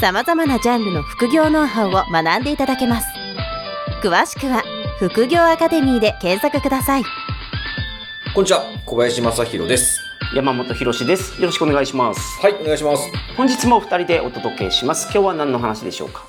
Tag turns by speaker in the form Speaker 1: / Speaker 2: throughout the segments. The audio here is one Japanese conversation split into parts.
Speaker 1: 様々なジャンルの副業ノウハウを学んでいただけます詳しくは副業アカデミーで検索ください
Speaker 2: こんにちは、小林正弘です。
Speaker 3: 山本博史です。よろしくお願いします。
Speaker 2: はい、お願いします。
Speaker 3: 本日もお二人でお届けします。今日は何の話でしょうか？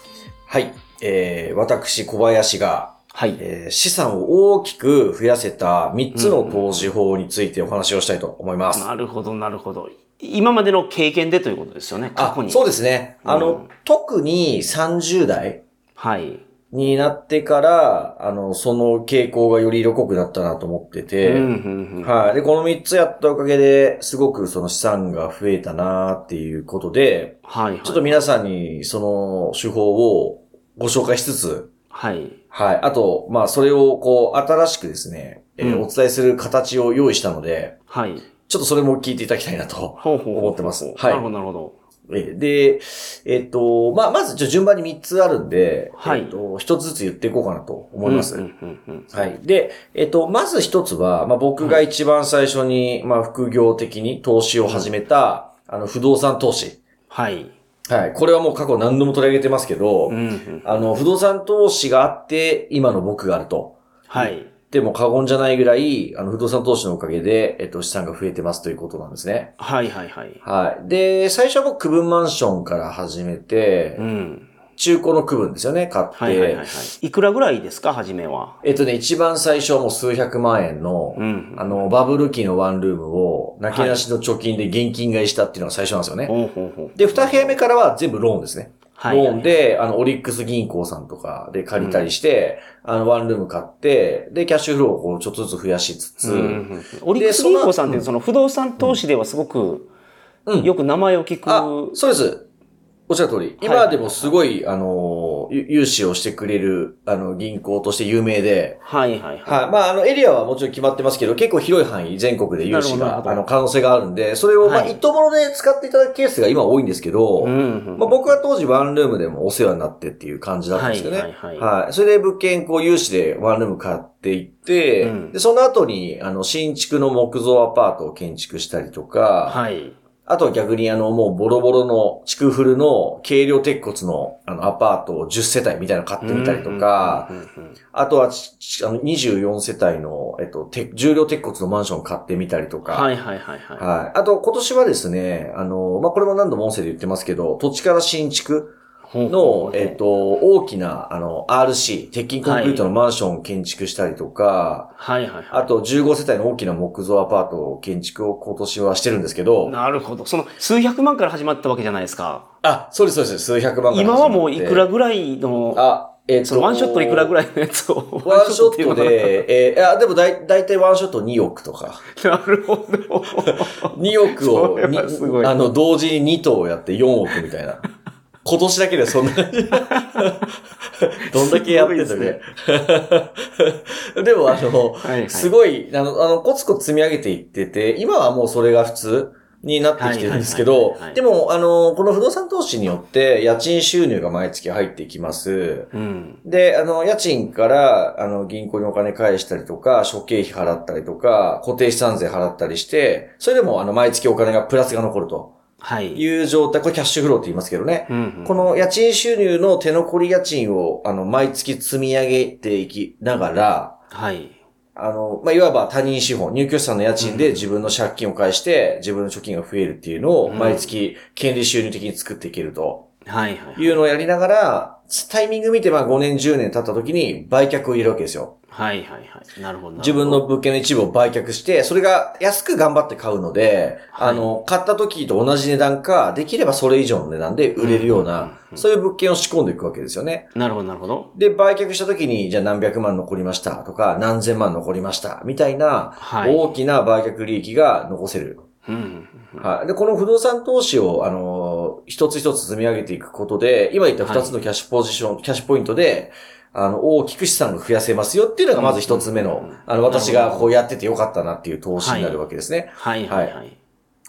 Speaker 2: はい、えー、私、小林が、
Speaker 3: はい。
Speaker 2: えー資産を大きく増やせた3つの投資法についてお話をしたいと思います。
Speaker 3: なるほど、なるほど。今までの経験でということですよね。過去に。
Speaker 2: そうですね。あの、
Speaker 3: うん
Speaker 2: 特に30代
Speaker 3: はい。
Speaker 2: になってから、あの、その傾向がより色濃くなったなと思ってて、
Speaker 3: うんうんうん
Speaker 2: はい。で、この3つやったおかげで、すごくその資産が増えたなっていうことで、
Speaker 3: はいはい。
Speaker 2: ちょっと皆さんにその手法をご紹介しつつ、
Speaker 3: はい。
Speaker 2: はい。あと、まあ、それを、こう、新しくですね、えー
Speaker 3: うん
Speaker 2: お伝えする形を用意したので、
Speaker 3: はい。
Speaker 2: ちょっとそれも聞いていただきたいなと。思ってますはい
Speaker 3: なるほど、なるほど。
Speaker 2: えーで、えっ、と、まあ、まず、順番に3つあるんで、
Speaker 3: はい
Speaker 2: えっ、と、1つずつ言っていこうかなと思います。
Speaker 3: うんうんうん
Speaker 2: はい。で、えっ、と、まず1つは、まあ、僕が一番最初に、まあ、副業的に投資を始めた、あの、不動産投資。
Speaker 3: はい。
Speaker 2: はい。これはもう過去何度も取り上げてますけど、
Speaker 3: うんうん
Speaker 2: あの、不動産投資があって、今の僕があると。
Speaker 3: はい。
Speaker 2: でも過言じゃないぐらい、あの、不動産投資のおかげで、えっと、資産が増えてますということなんですね。
Speaker 3: はいはいはい。
Speaker 2: はい。で、最初は僕、区分マンションから始めて
Speaker 3: う、ん。
Speaker 2: 中古の区分ですよね、買って。
Speaker 3: はいはいはいはい。いくらぐらいですか、初めは？
Speaker 2: えっとね、一番最初はもう数百万円の、
Speaker 3: うん。
Speaker 2: あの、バブル期のワンルームを、なけなしの貯金で現金買いしたっていうのが最初なんですよね。
Speaker 3: ほうほうほう。
Speaker 2: で、二部屋目からは全部ローンですね。
Speaker 3: はい
Speaker 2: ローンで、あの、オリックス銀行さんとかで借りたりして、あの、ワンルーム買って、で、キャッシュフローをこう、ちょっとずつ増やしつつ、
Speaker 3: オリックス銀行さんってその不動産投資ではすごく
Speaker 2: うん
Speaker 3: よく名前を聞く。
Speaker 2: あ、そうです。おっしゃる通り。
Speaker 3: はい
Speaker 2: 今でもすごい、あの、ゆ融資をしてくれる、あの、銀行として有名で、
Speaker 3: はいはいはい。
Speaker 2: はい。まあ、あの、エリアはもちろん決まってますけど、結構広い範囲、全国で融資が、あの、可能性があるんで、それを、まあ、
Speaker 3: はい
Speaker 2: 一等物で使っていただくケースが今多いんですけど、
Speaker 3: うんうん
Speaker 2: まあ、僕は当時ワンルームでもお世話になってっていう感じだったんですよね。
Speaker 3: はいはいはい
Speaker 2: はい。それで物件、こう、融資でワンルーム買っていって、
Speaker 3: うん
Speaker 2: で、その後に、あの、新築の木造アパートを建築したりとか、
Speaker 3: はい。
Speaker 2: あとは逆にあの、もうボロボロの地区フルの軽量鉄骨のあのアパートを10世帯みたいなの買ってみたりとか、あとはあの24世帯の、えっと、て重量鉄骨のマンション買ってみたりとか、
Speaker 3: はいはいはいはい。
Speaker 2: はい。あと今年はですね、あの、まあ、これも何度も音声で言ってますけど、土地から新築の
Speaker 3: う、
Speaker 2: えっと、大きな、あの、RC、鉄筋コンクリートのマンションを建築したりとか、
Speaker 3: はいはいはい。
Speaker 2: あと15世帯の大きな木造アパートを建築を今年はしてるんですけど、
Speaker 3: なるほど。その数百万から始まったわけじゃないですか。
Speaker 2: あ、そうです、そうです。数百万から始まって
Speaker 3: 今はもういくらぐらいの、
Speaker 2: あ、えっ、と。
Speaker 3: そのワンショットいくらぐらいのやつを。
Speaker 2: ワンショットで、えー、あ、でもだい、だいたいワンショット2億とか。
Speaker 3: かな。なるほど。
Speaker 2: 2億をあの、同時に2頭やって4億みたいな。今年だけでそんな、どんだけやってんだね。でもあの、
Speaker 3: はいはい
Speaker 2: すごい、あの、あの、コツコツ積み上げていってて、今はもうそれが普通になってきてるんですけどでも、あの、この不動産投資によって家賃収入が毎月入ってきます。
Speaker 3: うん。
Speaker 2: で、あの、家賃から、あの、銀行にお金返したりとか、諸経費払ったりとか、固定資産税払ったりして、それでも、あの、毎月お金がプラスが残ると
Speaker 3: はい。
Speaker 2: いう状態、これキャッシュフローって言いますけどね。
Speaker 3: うんうん
Speaker 2: この家賃収入の手残り家賃を、あの、毎月積み上げていきながら、
Speaker 3: はい。
Speaker 2: あの、まあ、いわば他人資本、入居者さんの家賃で自分の借金を返して、自分の貯金が増えるっていうのを、
Speaker 3: うん
Speaker 2: 毎月、権利収入的に作っていけると。
Speaker 3: はいはい。
Speaker 2: いうのをやりながら、タイミング見てまあ5年10年経った時に売却を入れるわけですよ。
Speaker 3: はいはいはい。なるほど。
Speaker 2: 自分の物件の一部を売却して、それが安く頑張って買うので、
Speaker 3: はい
Speaker 2: あの、買った時と同じ値段か、できればそれ以上の値段で売れるよう
Speaker 3: うんうん
Speaker 2: な
Speaker 3: う、ん
Speaker 2: そういう物件を仕込んでいくわけですよね。
Speaker 3: なるほどなるほど。
Speaker 2: で、売却した時に、じゃあ何百万残りましたとか、何千万残りました、みたいな、
Speaker 3: はい。
Speaker 2: 大きな売却利益が残せる。
Speaker 3: うんうんうん
Speaker 2: はい。で、この不動産投資を、あの、一つ一つ積み上げていくことで、今言った二つのキャッシュポジション、キャッシュポイントで、あの、大きく資産が増やせますよっていうのがまず一つ目の、
Speaker 3: うん
Speaker 2: あの、私がこうやっててよかったなっていう投資になるわけですね。
Speaker 3: はいはいはい。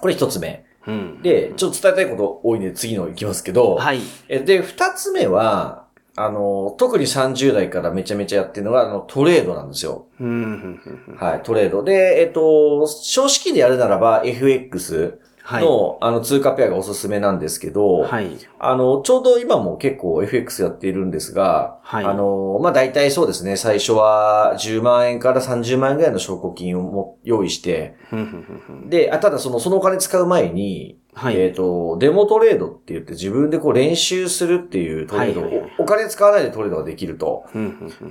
Speaker 2: これ一つ目。
Speaker 3: うん。
Speaker 2: で、ちょっと伝えたいこと多いんで次の行きますけど、
Speaker 3: はい。
Speaker 2: えで、二つ目は、あの、特に30代からめちゃめちゃやってるのが、あの、トレードなんですよ。
Speaker 3: うん
Speaker 2: はい、トレード。で、えっと、少子期でやるならば FX
Speaker 3: はい。
Speaker 2: の、あの、通貨ペアがおすすめなんですけど、
Speaker 3: はい。
Speaker 2: あの、ちょうど今も結構 FX やっているんですが、
Speaker 3: はい
Speaker 2: あの、まあ、大体そうですね、最初は10万円から30万円ぐらいの証拠金をも用意して、で、あただその、そのお金使う前に、
Speaker 3: はい
Speaker 2: えっ、と、デモトレードって言って自分でこう練習するっていうトレードを、おお金使わないでトレードができると。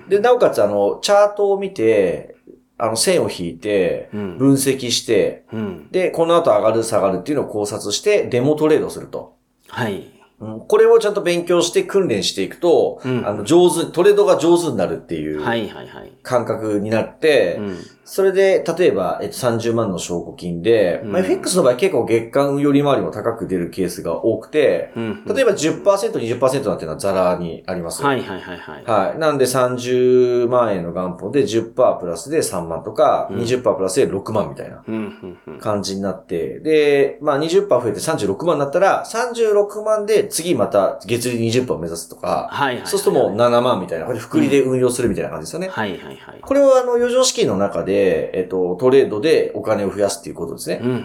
Speaker 2: で、なおかつあの、チャートを見て、あの、線を引いて、
Speaker 3: うん
Speaker 2: 分析して、
Speaker 3: うん。
Speaker 2: で、この後上がる下がるっていうのを考察して、デモトレードすると。
Speaker 3: はい。
Speaker 2: うんこれをちゃんと勉強して訓練していくと、
Speaker 3: うん
Speaker 2: あの、上手、トレードが上手になるっていう
Speaker 3: はいはいはい。
Speaker 2: 感覚になって、
Speaker 3: うん。
Speaker 2: それで、例えば、えっと、30万の証拠金で、
Speaker 3: うん
Speaker 2: まあ、FX の場合結構月間より回りも高く出るケースが多くて、
Speaker 3: うん。
Speaker 2: 例えば10%、20%なんていうのはザラにあります。
Speaker 3: はいはいはいはい。
Speaker 2: はい。なんで30万円の元本で10%プラスで3万とか、
Speaker 3: うん
Speaker 2: 20%プラスで6万みたいな
Speaker 3: うんうんうん。
Speaker 2: 感じになって、で、まあ20%増えて36万になったら、36万で次また月利20%を目指すとか、
Speaker 3: はいはいはい。
Speaker 2: そうするともう7万みたいな、これ複利で運用するみたいな感じですよね。
Speaker 3: はいはいはい。
Speaker 2: これはあの余剰資金の中で、えっと、トレードでお金を増やすっていうことですね。
Speaker 3: うんうんうん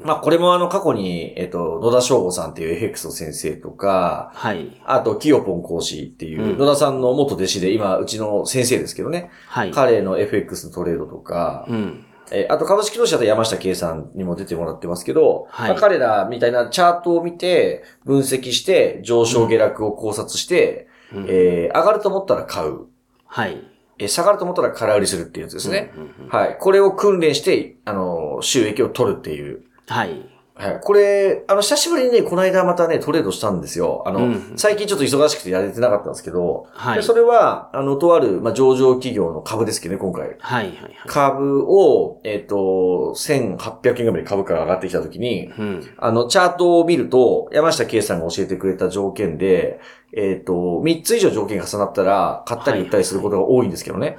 Speaker 3: うん。
Speaker 2: まあこれもあの過去に、えっと、野田翔吾さんっていう FX の先生とか、
Speaker 3: はい。
Speaker 2: あと、キヨポン講師っていう、
Speaker 3: うん
Speaker 2: 野田さんの元弟子で、今、うちの先生ですけどね。
Speaker 3: はい。
Speaker 2: 彼の FX のトレードとか、
Speaker 3: うん。
Speaker 2: えーあと株式投資だと山下圭さんにも出てもらってますけど、
Speaker 3: はい
Speaker 2: まあ、彼らみたいなチャートを見て、分析して、上昇下落を考察して、
Speaker 3: うん
Speaker 2: えー上がると思ったら買う。
Speaker 3: はい。
Speaker 2: えー下がると思ったら空売りするっていうやつですね。はい。これを訓練して、あのー収益を取るっていう。
Speaker 3: はい。
Speaker 2: はい。これ、あの、久しぶりにね、この間またね、トレードしたんですよ。あの、
Speaker 3: うん
Speaker 2: 最近ちょっと忙しくてやれてなかったんですけど、
Speaker 3: はい。
Speaker 2: でそれは、あの、とある、まあ、上場企業の株ですけどね、今回。
Speaker 3: はいはいはい。
Speaker 2: 株を、えっ、と、1800円ぐらい株価が上がってきたときに、
Speaker 3: うん。
Speaker 2: あの、チャートを見ると、山下圭さんが教えてくれた条件で、えっ、と、3つ以上条件が重なったら、買ったり売ったりすることが多いんですけどね。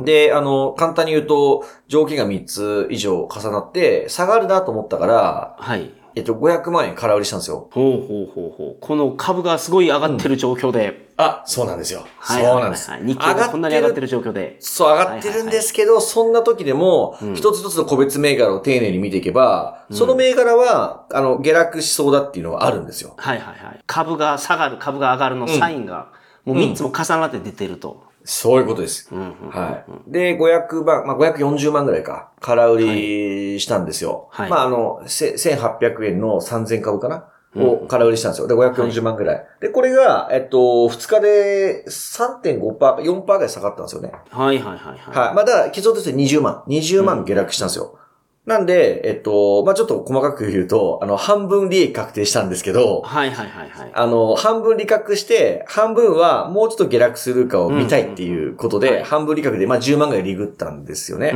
Speaker 2: で、あの、簡単に言うと、条件が3つ以上重なって、下がるなと思ったから、
Speaker 3: はい。
Speaker 2: えっと、500万円空売りしたんですよ。
Speaker 3: ほうほうほうほう。この株がすごい上がってる状況で。
Speaker 2: あ、そうなんですよ。
Speaker 3: はい
Speaker 2: そうなんです。
Speaker 3: はいはい日経がこんなに上がってる状況で。
Speaker 2: そう、上がってるんですけど、そんな時でも
Speaker 3: うん、
Speaker 2: 一つ一つの個別銘柄を丁寧に見ていけば、
Speaker 3: うん
Speaker 2: その銘柄は、あの、下落しそうだっていうのはあるんですよ。
Speaker 3: はいはいはい。株が下がる、株が上がるのサインが、もう3つも重なって出てると。
Speaker 2: そういうことです。
Speaker 3: うんうんうん
Speaker 2: はい。で、500万、まあ、540万ぐらいか、空売りしたんですよ。
Speaker 3: はい
Speaker 2: まあ、あの、せ1800円の3000株かな？
Speaker 3: うん
Speaker 2: を空売りしたんですよ。で、540万ぐらい。で、これが、えっと、2日で3.5%、4%ぐらい下がったんですよね。
Speaker 3: はいはいはいはい。
Speaker 2: はい。まあ、だから、結論として20万。20万下落したんですよ。なんで、えっと、まあ、ちょっと細かく言うと、あの、半分利益確定したんですけど、
Speaker 3: はいはいはいはい。
Speaker 2: あの、半分利確して、半分はもうちょっと下落するかを見たいっていうことで、半分利確で、まあ、10万ぐらいリグったんですよね。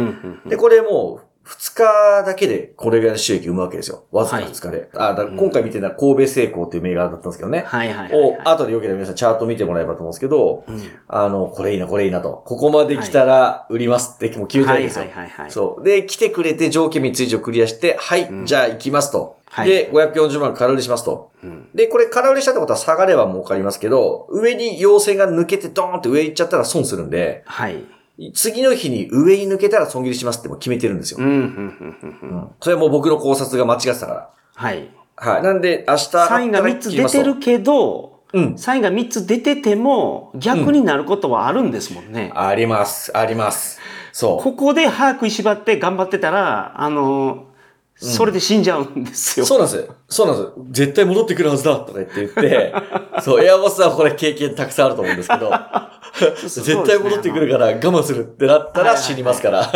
Speaker 2: で、これもう、2日だけでこれぐらいの収益生むわけですよ。わずか
Speaker 3: はい
Speaker 2: 2日で。あ、だから今回見てるのは神戸成功っていう銘柄だったんですけどね。
Speaker 3: はいはいはいはい。
Speaker 2: を、後でよければ皆さんチャート見てもらえばと思うんですけど、
Speaker 3: うん
Speaker 2: あの、これいいな、これいいなと。ここまで来たら売りますってもう決めてるんですよ。
Speaker 3: はいはいはいはい。
Speaker 2: そう。で、来てくれて条件3つ以上クリアして、はい、
Speaker 3: うん
Speaker 2: じゃあ行きますと。
Speaker 3: はい
Speaker 2: で、540万空売りしますと。
Speaker 3: うん
Speaker 2: で、これ空売りしたってことは下がれば儲かりますけど、上に陽線が抜けてドーンって上行っちゃったら損するんで、
Speaker 3: はい。
Speaker 2: 次の日に上に抜けたら損切りしますってもう決めてるんですよ
Speaker 3: うん、。うん、うん、うんうん。
Speaker 2: それはもう僕の考察が間違ってたか
Speaker 3: はい。
Speaker 2: ら。はい。なんで、明日。
Speaker 3: サインが3つ出てるけど、
Speaker 2: うん。
Speaker 3: サインが3つ出てても、逆になることはあるんですもんね。
Speaker 2: あります。あります。そう。
Speaker 3: ここで歯食いしばって頑張ってたら、あの、それで死んじゃうんですよ。
Speaker 2: そうなんです。そうなんです。絶対戻ってくるはずだとか言って言って、そう、エアボスはこれ経験たくさんあると思うんですけど、絶対戻ってくるから我慢するってなったら死にますから。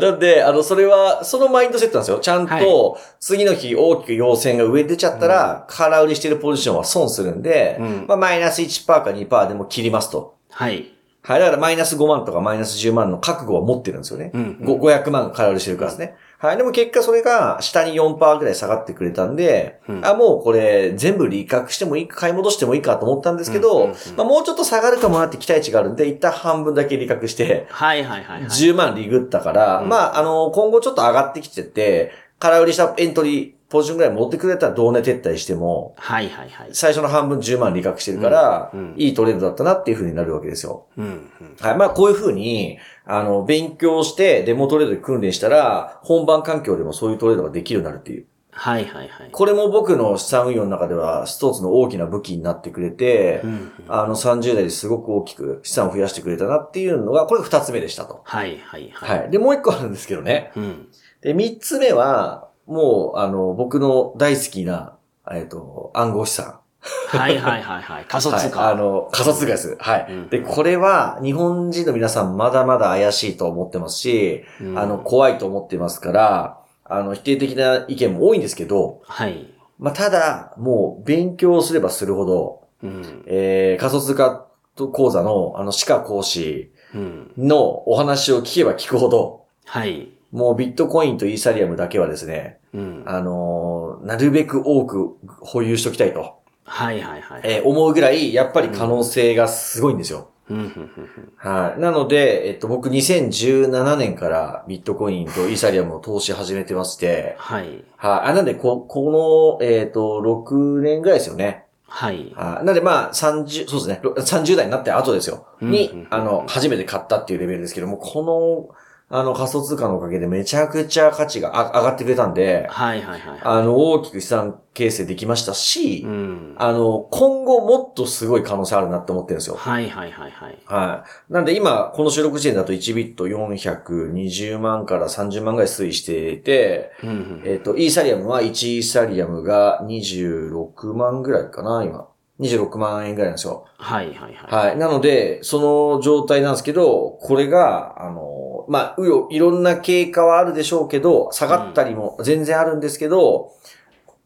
Speaker 2: なんで、あの、それは、そのマインドセットなんですよ。ちゃん
Speaker 3: はい
Speaker 2: と、次の日大きく陽線が上に出ちゃったら、空売りしてるポジションは損するんで、
Speaker 3: うん
Speaker 2: まあ、マイナス1%か2%でも切りますと。
Speaker 3: はい。
Speaker 2: はい。だからマイナス5万とかマイナス10万の覚悟は持ってるんですよね。
Speaker 3: うん
Speaker 2: ご500万空売りしてるからですね。はい。でも結果それが下に4%ぐらい下がってくれたんで、
Speaker 3: うん
Speaker 2: あ、もうこれ全部利確してもいいか、買い戻してもいいかと思ったんですけど、
Speaker 3: うんうんうん
Speaker 2: まあもうちょっと下がるかもなって期待値があるんで、一旦半分だけ利確して、
Speaker 3: はいはいはいはい。
Speaker 2: 10万リグったから、
Speaker 3: うん
Speaker 2: まあ、あの、今後ちょっと上がってきてて、空売りしたエントリー、ポジションぐらい持ってくれたら同値撤退しても、
Speaker 3: はいはいはい。
Speaker 2: 最初の半分10万利確してるから、いいトレードだったなっていう風になるわけですよ。
Speaker 3: うん。
Speaker 2: はい。まあ、こういう風に、あの、勉強してデモトレードで訓練したら、本番環境でもそういうトレードができるようになるっていう。
Speaker 3: はいはいはい。
Speaker 2: これも僕の資産運用の中では一つの大きな武器になってくれて、あの30代ですごく大きく資産を増やしてくれたなっていうのが、これ二つ目でしたと。
Speaker 3: はいはいはい。
Speaker 2: はい。で、もう一個あるんですけどね。
Speaker 3: うん。
Speaker 2: で、三つ目は、もう、あの、僕の大好きな、えっ、と、暗号資産。
Speaker 3: はいはいはいはい。仮想通貨。
Speaker 2: はい、あの、仮想通貨です。はい。
Speaker 3: うん
Speaker 2: で、これは、日本人の皆さんまだまだ怪しいと思ってますし、
Speaker 3: うん
Speaker 2: あの、怖いと思ってますから、あの、否定的な意見も多いんですけど、
Speaker 3: はい。
Speaker 2: まあ、ただ、もう、勉強すればするほど、
Speaker 3: うん。
Speaker 2: えー、仮想通貨講座の、あの、歯科講師
Speaker 3: うん。
Speaker 2: のお話を聞けば聞くほど、
Speaker 3: はい。
Speaker 2: もうビットコインとイーサリアムだけはですね、
Speaker 3: うん。
Speaker 2: あのーなるべく多く保有しときたいと、
Speaker 3: はいはいはい。
Speaker 2: えー思うぐらい、やっぱり可能性がすごいんですよ。
Speaker 3: うん
Speaker 2: はい。なので、えっと、僕2017年からビットコインとイーサリアムを投資始めてまして、
Speaker 3: はい。
Speaker 2: はい。あ、なんで、こ、この、えっと、6年ぐらいですよね。
Speaker 3: はい。
Speaker 2: はい。なんで、まあ、30、そうですね。ろ30代になって後ですよ。
Speaker 3: うん
Speaker 2: に、あの、初めて買ったっていうレベルですけども、この、あの、仮想通貨のおかげでめちゃくちゃ価値があ上がってくれたんで、
Speaker 3: はいはいはい。
Speaker 2: あの、大きく資産形成できましたし、
Speaker 3: うん。
Speaker 2: あの、今後もっとすごい可能性あるなって思ってるんですよ。
Speaker 3: はいはいはいはい。
Speaker 2: はい。なんで今、この収録時点だと1ビット420万から30万ぐらい推移していて、
Speaker 3: うんうん
Speaker 2: えっ、と、イーサリアムは1イーサリアムが26万ぐらいかな、今。26万円ぐらいなんですよ。
Speaker 3: はいはいはい。
Speaker 2: はい。なので、その状態なんですけど、これが、あの、まあ、うよ、いろんな経過はあるでしょうけど、下がったりも全然あるんですけど、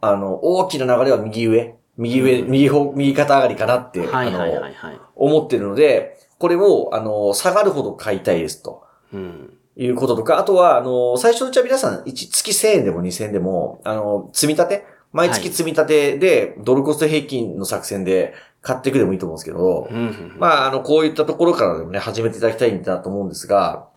Speaker 2: あの、大きな流れは右上。右上、
Speaker 3: うん
Speaker 2: 右方、右肩上がりかなって、
Speaker 3: はいはい
Speaker 2: あの、
Speaker 3: はいはい。
Speaker 2: 思ってるので、これを、あの、下がるほど買いたいですと。
Speaker 3: うん。
Speaker 2: いうこととか、あとは、あの、最初のうちは皆さん、一月1000円でも2000円でも、あの、積み立て？毎月積み立てで、ドルコスト平均の作戦で買っていくでもいいと思うんですけど、
Speaker 3: うんうん。
Speaker 2: まあ、あの、こういったところからでもね、始めていただきたいんだと思うんですが、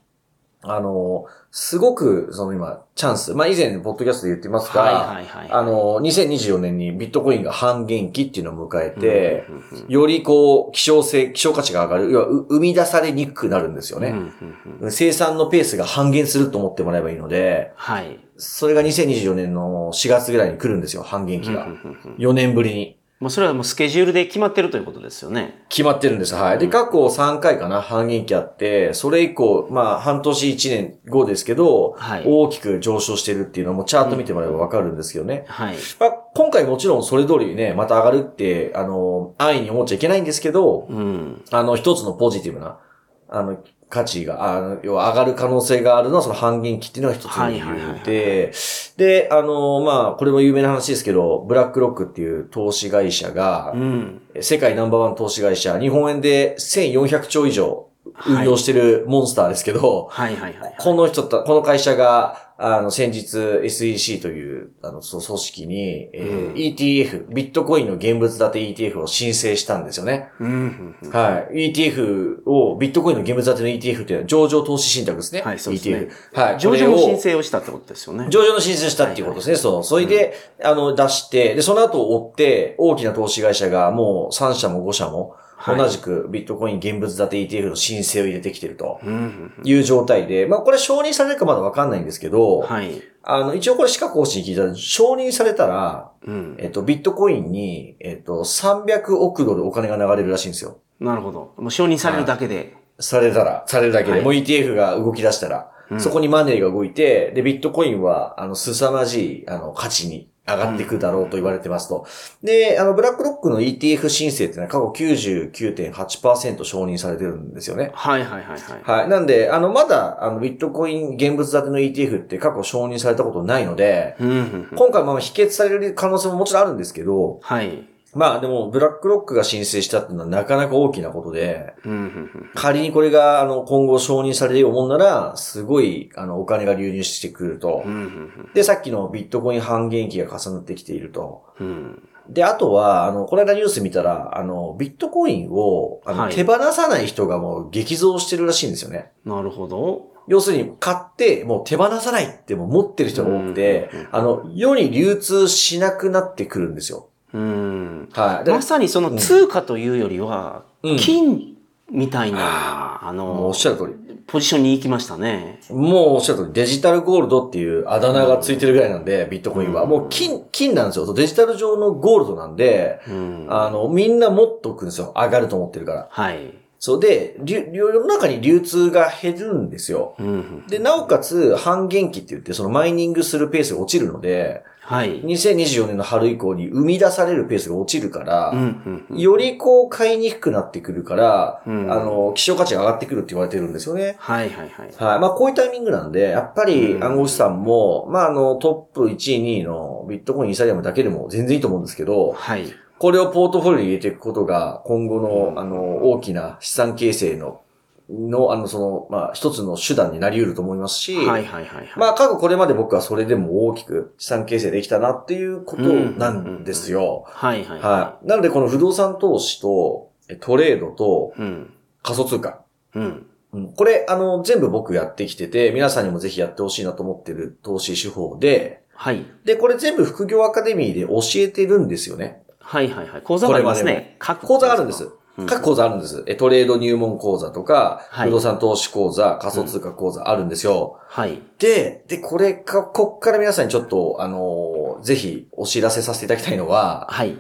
Speaker 2: あの、すごく、その今、チャンス。まあ、以前、ポッドキャストで言ってますが、
Speaker 3: はいはいはい。
Speaker 2: あの、2024年にビットコインが半減期っていうのを迎えて、
Speaker 3: うんうんうん
Speaker 2: よりこう、希少性、希少価値が上がる。要は、う生み出されにくくなるんですよね。
Speaker 3: うんうんうん
Speaker 2: 生産のペースが半減すると思ってもらえばいいので、
Speaker 3: はい。
Speaker 2: それが2024年の4月ぐらいに来るんですよ、半減期が。
Speaker 3: うんうんうんうん
Speaker 2: 4年ぶりに。
Speaker 3: もうそれはもうスケジュールで決まってるということですよね。
Speaker 2: 決まってるんです。はい。で、過去3回かな、半減期あって、それ以降、まあ、半年1年後ですけど、
Speaker 3: はい
Speaker 2: 大きく上昇してるっていうのもチャート見てもらえばわかるんですけどね。
Speaker 3: はい。
Speaker 2: まあ、今回もちろんそれ通りね、また上がるって、あの、安易に思っちゃいけないんですけど、
Speaker 3: うん。
Speaker 2: あの、一つのポジティブな、あの、価値が、あの、要は上がる可能性があるのはその半減期っていうのが一つの理由で、で、あの、まあ、これも有名な話ですけど、ブラックロックっていう投資会社が
Speaker 3: う、ん。
Speaker 2: 世界ナンバーワン投資会社、日本円で1400兆以上運用してるモンスターですけど、
Speaker 3: はいはいはいはい。
Speaker 2: この人た、この会社が、あの、先日 SEC という、あの、そう組織に、えー
Speaker 3: うん
Speaker 2: ETF、ビットコインの現物建て ETF を申請したんですよね。
Speaker 3: うんうんうん。
Speaker 2: はい。ETF を、ビットコインの現物建ての ETF っていうのは上場投資信託ですね。
Speaker 3: はいそうですね
Speaker 2: ETF。はい。
Speaker 3: 上場の申請をしたってことですよね。
Speaker 2: 上場の申請したっていうことですね。そう。それで、あの、出して、で、その後追って、大きな投資会社がもう3社も5社も、
Speaker 3: はい
Speaker 2: 同じくビットコイン現物建て ETF の申請を入れてきてると。いう状態で、まあこれ承認されるかまだわかんないんですけど、
Speaker 3: はい。
Speaker 2: あの、一応これ資格講師に聞いたら、承認されたら、
Speaker 3: うん。
Speaker 2: えっと、ビットコインに、えっと、300億ドルお金が流れるらしいんですよ。
Speaker 3: なるほど。もう承認されるだけで。
Speaker 2: されたら、されるだけで、
Speaker 3: はい
Speaker 2: もう ETF が動き出したら、
Speaker 3: うん
Speaker 2: そこにマネーが動いて、で、ビットコインは、あの、凄まじい、あの、価値に上がっていくだろうと言われてますと。で、あの、ブラックロックの ETF 申請っていうのは過去99.8%承認されてるんですよね。
Speaker 3: はいはいはいはい。
Speaker 2: はい。なんで、あの、まだ、あの、ビットコイン現物建ての ETF って過去承認されたことないので、
Speaker 3: うんうんうん。
Speaker 2: 今回まあ否決される可能性ももちろんあるんですけど、
Speaker 3: はい。
Speaker 2: まあでも、ブラックロックが申請したっていうのはなかなか大きなことで、仮にこれが、あの、今後承認されるようもんなら、すごい、あの、お金が流入してくると
Speaker 3: う。ん
Speaker 2: で、さっきのビットコイン半減期が重なってきていると。で、あとは、あの、この間ニュース見たら、あの、ビットコインを、あの、
Speaker 3: はい
Speaker 2: 手放さない人がもう激増してるらしいんですよね。
Speaker 3: なるほど。
Speaker 2: 要するに、買って、もう手放さないってもう持ってる人が多くてあの、世に流通しなくなってくるんですよ。
Speaker 3: うん。
Speaker 2: はい。で
Speaker 3: まさにその通貨というよりは、
Speaker 2: うん
Speaker 3: 金みたいな、
Speaker 2: うお
Speaker 3: の
Speaker 2: っ、しゃる通り。
Speaker 3: ポジションに行きましたね。
Speaker 2: もうおっしゃる通り、デジタルゴールドっていうあだ名がついてるぐらいなんで、ビットコインは。
Speaker 3: うん
Speaker 2: もう金、金なんですよ。デジタル上のゴールドなんで、
Speaker 3: うん。
Speaker 2: あの、みんな持っとくんですよ。上がると思ってるから。
Speaker 3: はい。
Speaker 2: そうで、流世の中に流通が減るんですよ。
Speaker 3: うんうん。
Speaker 2: で、なおかつ、半減期って言って、そのマイニングするペースが落ちるので、
Speaker 3: はい。
Speaker 2: 2024年の春以降に生み出されるペースが落ちるから、
Speaker 3: うんうんうん。
Speaker 2: よりこう買いにくくなってくるから、
Speaker 3: うん
Speaker 2: あの、希少価値が上がってくるって言われてるんですよね。
Speaker 3: はいはいはい。
Speaker 2: はい。まあ、こういうタイミングなんで、やっぱり
Speaker 3: うん
Speaker 2: 暗号資産も、まあ、あの、トップ1位、2位のビットコイン、イーサリアムだけでも全然いいと思うんですけど、
Speaker 3: はい。
Speaker 2: これをポートフォリオに入れていくことが、今後の、
Speaker 3: うん
Speaker 2: あの、大きな資産形成の、の、あの、その、まあ、一つの手段になり得ると思いますし、
Speaker 3: はいはいはいはい。
Speaker 2: まあ、過去これまで僕はそれでも大きく資産形成できたなっていうことなんですよ。
Speaker 3: はいはい
Speaker 2: はい。なので、この不動産投資と、えトレードと
Speaker 3: い。うん。
Speaker 2: 仮想通貨。
Speaker 3: うん。
Speaker 2: うんこれ、あの、全部僕やってきてて、皆さんにもぜひやってほしいなと思ってる投資手法で、
Speaker 3: はい。
Speaker 2: で、これ全部副業アカデミーで教えてるんですよね。
Speaker 3: はいはいはい。講座があります
Speaker 2: これま
Speaker 3: ね。各
Speaker 2: 講座があるんです。
Speaker 3: うん
Speaker 2: 各講座あるんです。えトレード入門講座とか、
Speaker 3: はい
Speaker 2: 不動産投資講座、仮想通貨講座あるんですよ。
Speaker 3: はい。
Speaker 2: で、で、これか、こっから皆さんにちょっと、あの、ぜひお知らせさせていただきたいのは、
Speaker 3: はい。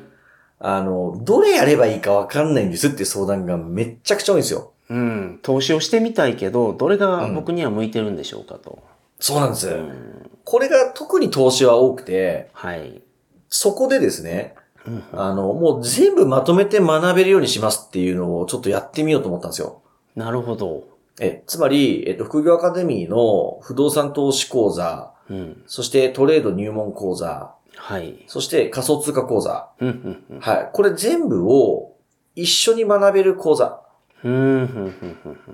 Speaker 2: あの、どれやればいいかわかんないんですって相談がめっちゃくちゃ多いんですよ。
Speaker 3: うん。投資をしてみたいけど、どれが僕には向いてるんでしょうかと。
Speaker 2: そうなんです。
Speaker 3: うん。
Speaker 2: これが特に投資は多くて、
Speaker 3: はい。
Speaker 2: そこでですね、
Speaker 3: うん
Speaker 2: あの、もう全部まとめて学べるようにしますっていうのをちょっとやってみようと思ったんですよ。
Speaker 3: なるほど。
Speaker 2: え、つまり、えっと、副業アカデミーの不動産投資講座、
Speaker 3: うん。
Speaker 2: そしてトレード入門講座、
Speaker 3: はい。
Speaker 2: そして仮想通貨講座。
Speaker 3: うん、うん、うん。
Speaker 2: はい。これ全部を一緒に学べる講座。
Speaker 3: うん、うん、うん、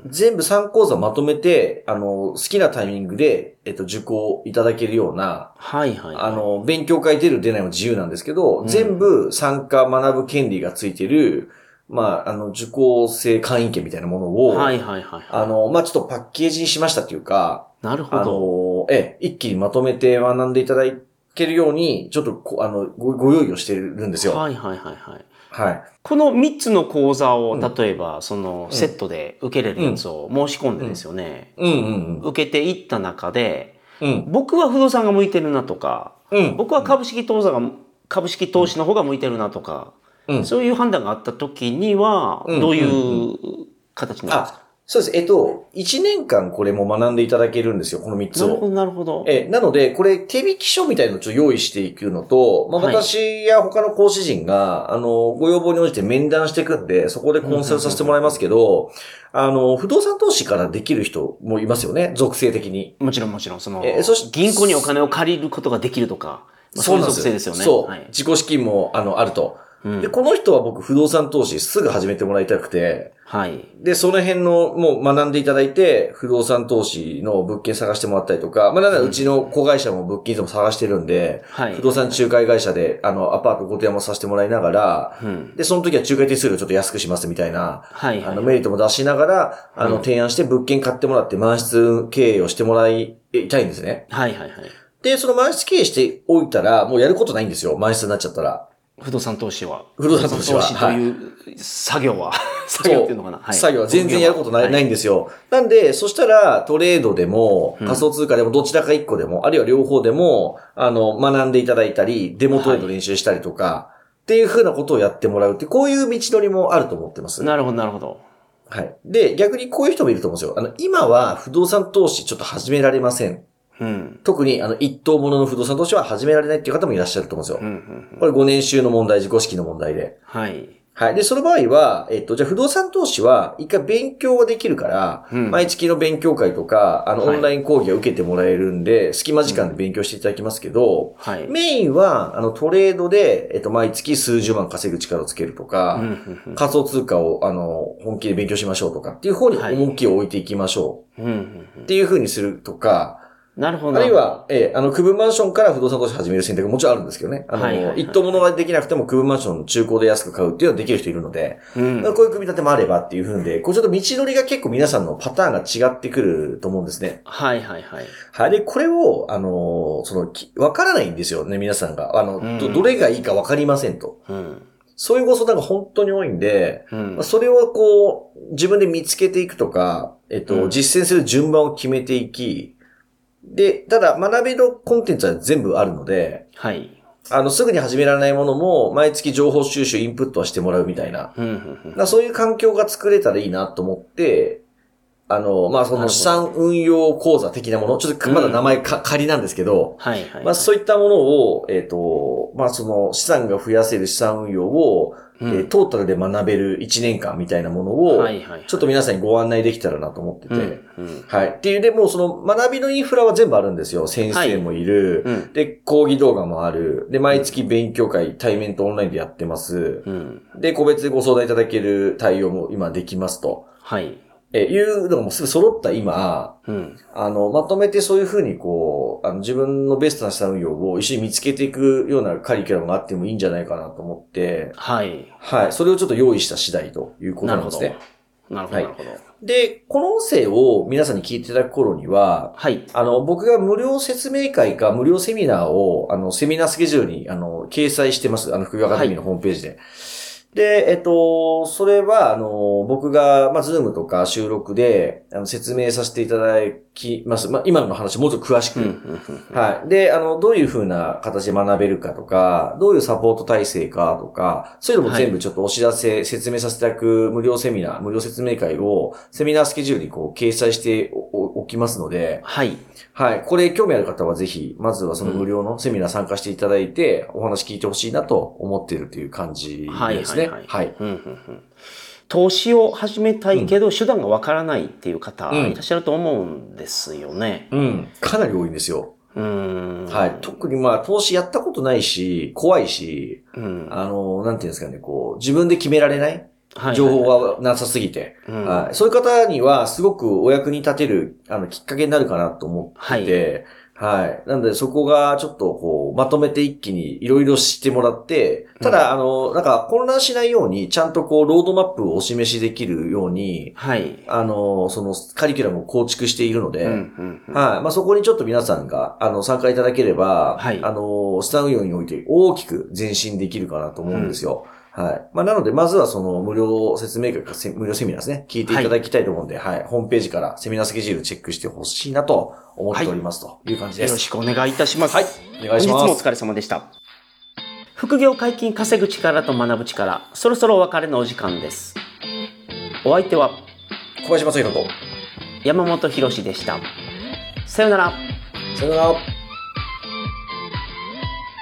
Speaker 3: うん。
Speaker 2: 全部3講座まとめて、あの、好きなタイミングで、えっと、受講いただけるような、
Speaker 3: はい、はい。
Speaker 2: あ、の、勉強会出る出ないも自由なんですけど、
Speaker 3: うん
Speaker 2: 全部参加学ぶ権利がついてる、まあ、あの、受講生会員権みたいなものを、
Speaker 3: はい、はい、はい。
Speaker 2: あの、まあ、ちょっとパッケージにしましたっていうか、あ
Speaker 3: なるほど。
Speaker 2: の、ええ、一気にまとめて学んでいただけるように、ちょっとこ、あの、ご、ご用意をしてるんですよ。
Speaker 3: はい、はい、はい、はい。
Speaker 2: はい。
Speaker 3: この3つの講座を、
Speaker 2: うん
Speaker 3: 例えば、その、セットで受けれるやつを申し込んでですよね。
Speaker 2: うんうん
Speaker 3: 受けていった中で、
Speaker 2: うん。うん。
Speaker 3: 僕は不動産が向いてるなとか、
Speaker 2: うん。
Speaker 3: 僕は株式投資が、株式投資の方が向いてるなとか、
Speaker 2: うん。
Speaker 3: そういう判断があった時には、
Speaker 2: うん
Speaker 3: どういう形になるんですか、
Speaker 2: あ、そうです。えっと、1年間これも学んでいただけるんですよ、この3つを。
Speaker 3: なるほど、なるほど。
Speaker 2: え、なので、これ、手引き書みたいなのをちょっと用意していくのと、まあ、
Speaker 3: はい
Speaker 2: 私や他の講師陣が、あの、ご要望に応じて面談していくんで、そこでコンサルさせてもらいますけど、あの、不動産投資からできる人もいますよね、属性的に。
Speaker 3: もちろんもちろん、その、
Speaker 2: えそし
Speaker 3: 銀行にお金を借りることができるとか、まあそういう属性ですよね。
Speaker 2: そう。
Speaker 3: はい。
Speaker 2: 自己資金も、あの、あると。
Speaker 3: うん
Speaker 2: で、この人は僕、不動産投資すぐ始めてもらいたくて、
Speaker 3: はい。
Speaker 2: で、その辺の、もう学んでいただいて、不動産投資の物件探してもらったりとか、まあ、なんならうちの子会社も物件も探してるんで、
Speaker 3: はい。
Speaker 2: 不動産仲介会社で、あの、アパートご提案もさせてもらいながら、
Speaker 3: うん。
Speaker 2: で、その時は仲介手数料ちょっと安くしますみたいな、
Speaker 3: はい、はい。
Speaker 2: あの、メリットも出しながら、あの、
Speaker 3: うん
Speaker 2: 提案して物件買ってもらって満室経営をしてもらいたいんですね。
Speaker 3: はい、はい、はい。
Speaker 2: で、その満室経営しておいたら、もうやることないんですよ。満室になっちゃったら。
Speaker 3: 不動産投資は。
Speaker 2: 不動産投資は
Speaker 3: 不動産という作業は、作業っていうのかな？はい。
Speaker 2: 作業は全然やることない,、ないんですよ。なんで、そしたらトレードでも
Speaker 3: うん
Speaker 2: 仮想通貨でもどちらか一個でも、あるいは両方でも、あの、学んでいただいたり、デモトレード練習したりとか、っていうふうなことをやってもらうって、こういう道のりもあると思ってます。
Speaker 3: なるほど、なるほど。
Speaker 2: はい。で、逆にこういう人もいると思うんですよ。あの、今は不動産投資ちょっと始められません。
Speaker 3: うん。
Speaker 2: 特に、あの、一等物の不動産投資は始められないっていう方もいらっしゃると思うんですよ。
Speaker 3: うん、うん。うん
Speaker 2: これ5年収の問題、自己資金の問題で。
Speaker 3: はい。
Speaker 2: はい。で、その場合は、えっと、じゃあ不動産投資は、一回勉強ができるから、
Speaker 3: うん
Speaker 2: 毎月の勉強会とか、あの、
Speaker 3: はい
Speaker 2: オンライン講義を受けてもらえるんで、隙間時間で勉強していただきますけど、
Speaker 3: はい。
Speaker 2: メインは、あの、トレードで、えっと、毎月数十万稼ぐ力をつけるとか、
Speaker 3: うんうんうん
Speaker 2: 仮想通貨を、あの、本気で勉強しましょうとかっていう方に
Speaker 3: はい
Speaker 2: 重きを置いていきましょ
Speaker 3: うんうんう
Speaker 2: うっていう風にするとか、
Speaker 3: なるほど。
Speaker 2: あるいは、ええあの、区分マンションから不動産投資始める選択ももちろんあるんですけどね。あの、
Speaker 3: はいはいはい
Speaker 2: 一等物ができなくても区分マンション中古で安く買うっていうのはできる人いるので、
Speaker 3: うん、
Speaker 2: こういう組み立てもあればっていう風で、こうちょっと道のりが結構皆さんのパターンが違ってくると思うんですね。
Speaker 3: はいはいはい。
Speaker 2: はい。で、これを、あの、その、きわからないんですよね、皆さんが。あの、
Speaker 3: うん
Speaker 2: どどれがいいかわかりませんと。
Speaker 3: うん。
Speaker 2: そういうご相談が本当に多いんで、
Speaker 3: うん
Speaker 2: まあ。それをこう、自分で見つけていくとか、えっと、
Speaker 3: うん
Speaker 2: 実践する順番を決めていき、で、ただ学べるコンテンツは全部あるので、
Speaker 3: はい。
Speaker 2: あの、すぐに始められないものも、毎月情報収集、インプットはしてもらうみたいな。そういう環境が作れたらいいなと思って、あの、まあ、その資産運用講座的なもの、ちょっとまだ名前か、仮なんですけど、
Speaker 3: はいはい。
Speaker 2: まあ、そういったものを、えっ、と、まあ、その資産が増やせる資産運用を、
Speaker 3: うん
Speaker 2: えートータルで学べる1年間みたいなものを、
Speaker 3: はいはいはい。
Speaker 2: ちょっと皆さんにご案内できたらなと思ってて、
Speaker 3: うんうん
Speaker 2: はい。っていう、で、もうその学びのインフラは全部あるんですよ。先生もいる。
Speaker 3: うん
Speaker 2: で、講義動画もある。で、毎月勉強会、対面とオンラインでやってます。
Speaker 3: うん。
Speaker 2: で、個別でご相談いただける対応も今できますと。
Speaker 3: はい。
Speaker 2: え、いうのがもうすぐ揃った今、
Speaker 3: うん。
Speaker 2: あの、まとめてそういうふうにこう、あの、自分のベストな資産運用を一緒に見つけていくようなカリキュラムがあってもいいんじゃないかなと思って、
Speaker 3: はい。
Speaker 2: はい。それをちょっと用意した次第ということなんですね。
Speaker 3: なるほど。
Speaker 2: はい
Speaker 3: なるほど。
Speaker 2: で、この音声を皆さんに聞いていただく頃には、
Speaker 3: はい。
Speaker 2: あの、僕が無料説明会か無料セミナーを、あの、セミナースケジュールに、あの、掲載してます。あの、副業アカデミーのホームページで。で、えっと、それは、あの、僕が、まあ、ズームとか収録で、あの、説明させていただきます。まあ、今の話もうちょっと詳しく、はい。で、あの、どういう風な形で学べるかとか、どういうサポート体制かとか、そういうのも全部ちょっとお知らせ、説明させていただく無料セミナー、無料説明会を、セミナースケジュールにこう、掲載しておおおきますので、
Speaker 3: はい。
Speaker 2: はい。これ興味ある方はぜひ、まずはその無料のセミナー参加していただいて、お話聞いてほしいなと思っているという感じですね。
Speaker 3: はいはいはい
Speaker 2: はい。
Speaker 3: うんうんうん投資を始めたいけど、手段がわからないっていう方、
Speaker 2: うん
Speaker 3: いらっしゃると思うんですよね。
Speaker 2: うん。かなり多いんですよ。
Speaker 3: うーん。
Speaker 2: はい。特にまあ、投資やったことないし、怖いし、
Speaker 3: うん。
Speaker 2: あの、なんていうんですかね、こう、自分で決められない
Speaker 3: はい
Speaker 2: 情報がなさすぎて、
Speaker 3: うん
Speaker 2: はい。そういう方には、すごくお役に立てる、あの、きっかけになるかなと思ってて、はい。なので、そこがちょっと、こう、まとめて一気にいろいろ知ってもらって、ただ、あの、なんか、混乱しないように、ちゃんとこう、ロードマップをお示しできるように、
Speaker 3: はい。
Speaker 2: あの、その、カリキュラムを構築しているので、はい。まあ、そこにちょっと皆さんが、あの、参加いただければ、
Speaker 3: はい
Speaker 2: あの、スタン運用において大きく前進できるかなと思うんですよ。はい。まあ、なので、まずはその、無料説明会か、せ無料セミナーですね。聞いていただきたいと思うんで、はい、ホームページからセミナースケジュールチェックしてほしいなと思っておりますという感じです。
Speaker 3: よろしくお願いいたします。
Speaker 2: はい。お願いします。
Speaker 3: 本日もお疲れ様でした。副業解禁稼ぐ力と学ぶ力、そろそろお別れのお時間です。お相手は
Speaker 2: 小林正宏と、
Speaker 3: 山本博史でした。さようなら。
Speaker 2: さよなら。